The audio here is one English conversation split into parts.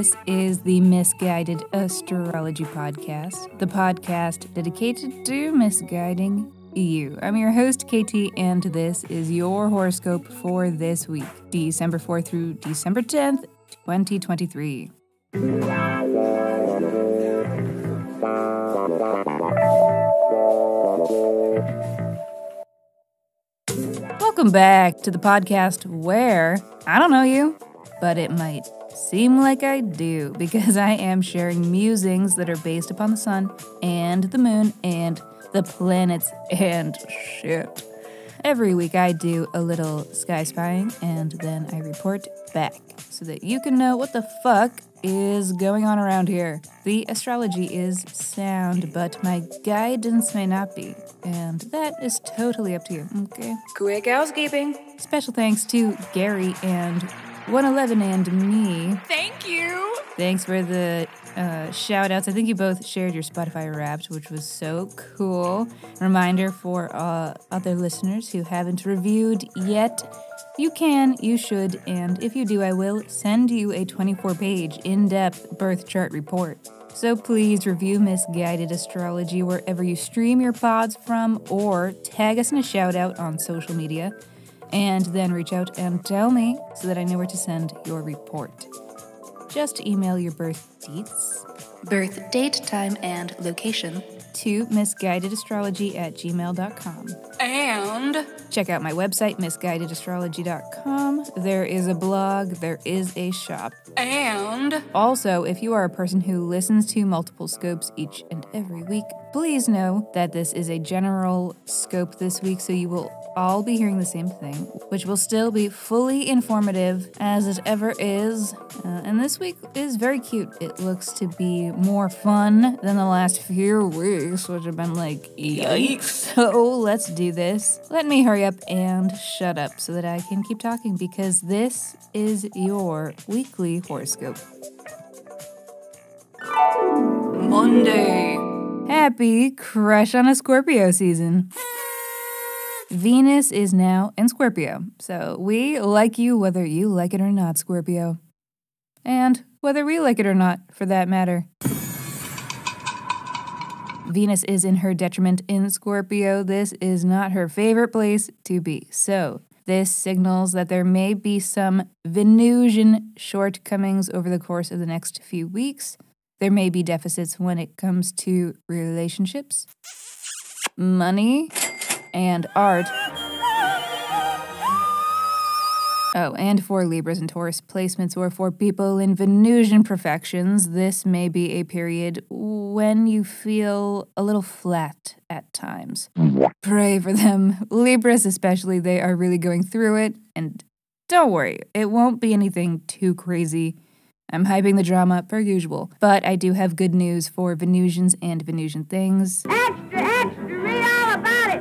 Miss Guided Astrology Podcast, the podcast dedicated to misguiding you. I'm your host, KT, and this is your horoscope for this week, December 4th through December 10th, 2023. Welcome back to the podcast where I don't know you, but it might seem like I do because I am sharing musings that are based upon the sun and the moon and the planets and shit. Every week I do a little sky spying and then I report back so that you can know what the fuck is going on around here. The astrology is sound, but my guidance may not be. And that is totally up to you, okay? Quick housekeeping. Special thanks to Gary and 111 and me. Thank you. Thanks for the uh, shout outs. I think you both shared your Spotify wrapped, which was so cool. Reminder for uh, other listeners who haven't reviewed yet you can, you should, and if you do, I will send you a 24 page, in depth birth chart report. So please review Miss Guided Astrology wherever you stream your pods from, or tag us in a shout out on social media, and then reach out and tell me so that I know where to send your report. Just email your birth dates, birth date, time, and location to misguidedastrology at gmail.com. And Check out my website, misguidedastrology.com. There is a blog, there is a shop. and Also, if you are a person who listens to multiple scopes each and every week, please know that this is a general scope this week, so you will all be hearing the same thing, which will still be fully informative as it ever is. Uh, and this week is very cute. It looks to be more fun than the last few weeks, which have been like, yikes. So let's do this. Let me hurry up and shut up so that I can keep talking because this is your weekly horoscope. Monday. Happy Crush on a Scorpio season. Venus is now in Scorpio, so we like you whether you like it or not, Scorpio. And whether we like it or not, for that matter. Venus is in her detriment in Scorpio. This is not her favorite place to be. So, this signals that there may be some Venusian shortcomings over the course of the next few weeks. There may be deficits when it comes to relationships, money, and art. Oh, and for Libras and Taurus placements or for people in Venusian perfections, this may be a period when you feel a little flat at times. Pray for them. Libras, especially, they are really going through it. And don't worry, it won't be anything too crazy. I'm hyping the drama per usual, but I do have good news for Venusians and Venusian things.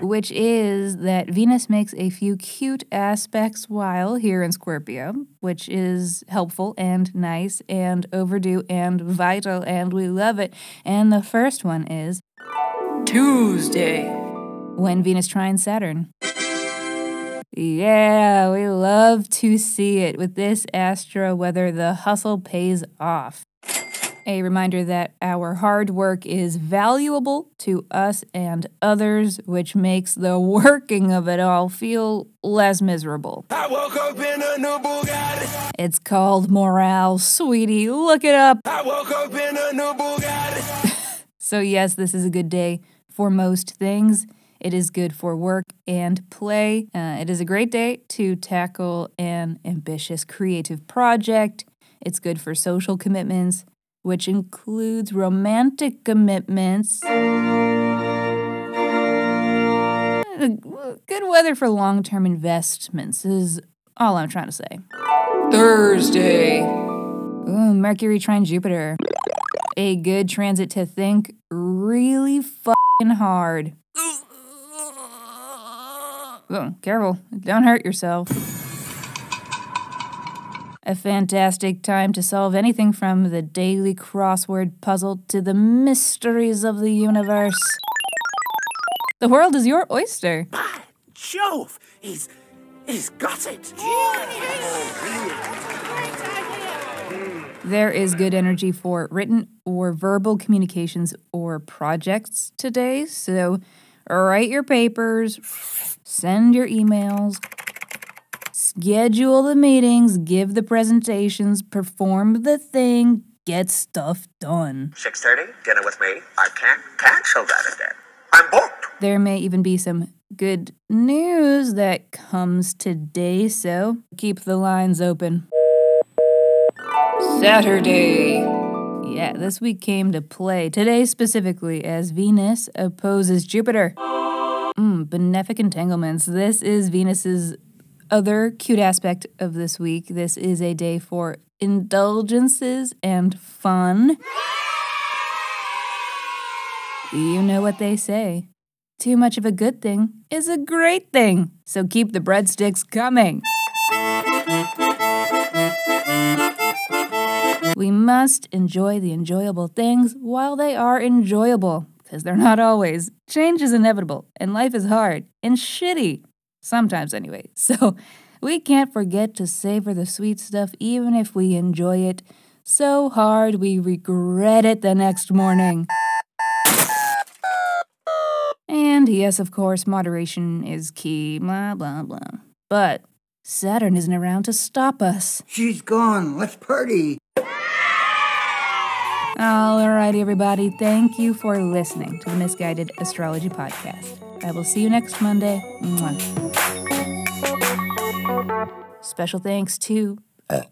Which is that Venus makes a few cute aspects while here in Scorpio, which is helpful and nice and overdue and vital, and we love it. And the first one is Tuesday. when Venus trines Saturn. Yeah, we love to see it with this astro weather the hustle pays off. A reminder that our hard work is valuable to us and others, which makes the working of it all feel less miserable. I woke up in a new Bugatti. It's called morale, sweetie. Look it up. I woke up in a new Bugatti. So, yes, this is a good day for most things. It is good for work and play. Uh, it is a great day to tackle an ambitious creative project. It's good for social commitments, which includes romantic commitments. Good weather for long term investments is all I'm trying to say. Thursday. Ooh, Mercury trine Jupiter. A good transit to think really fucking hard. Oh, careful. Don't hurt yourself. A fantastic time to solve anything from the daily crossword puzzle to the mysteries of the universe. The world is your oyster. By Jove, he's he's got it. Genius! There is good energy for written or verbal communications or projects today. So write your papers, send your emails, schedule the meetings, give the presentations, perform the thing, get stuff done. 6.30, dinner with me. I can't cancel that again. I'm booked. There may even be some good news that comes today, so keep the lines open. Saturday. Yeah, this week came to play. Today, specifically, as Venus opposes Jupiter. Mm, benefic entanglements. This is Venus's other cute aspect of this week. This is a day for indulgences and fun. You know what they say. Too much of a good thing is a great thing. So keep the breadsticks coming. We must enjoy the enjoyable things while they are enjoyable, because they're not always. Change is inevitable, and life is hard and shitty. Sometimes, anyway. So we can't forget to savor the sweet stuff even if we enjoy it so hard we regret it the next morning. And yes, of course, moderation is key, blah, blah, blah. But Saturn isn't around to stop us. She's gone. Let's party. Alrighty, everybody. Thank you for listening to the Miss Guided Astrology Podcast. I will see you next Monday. Mwah. Special thanks to uh,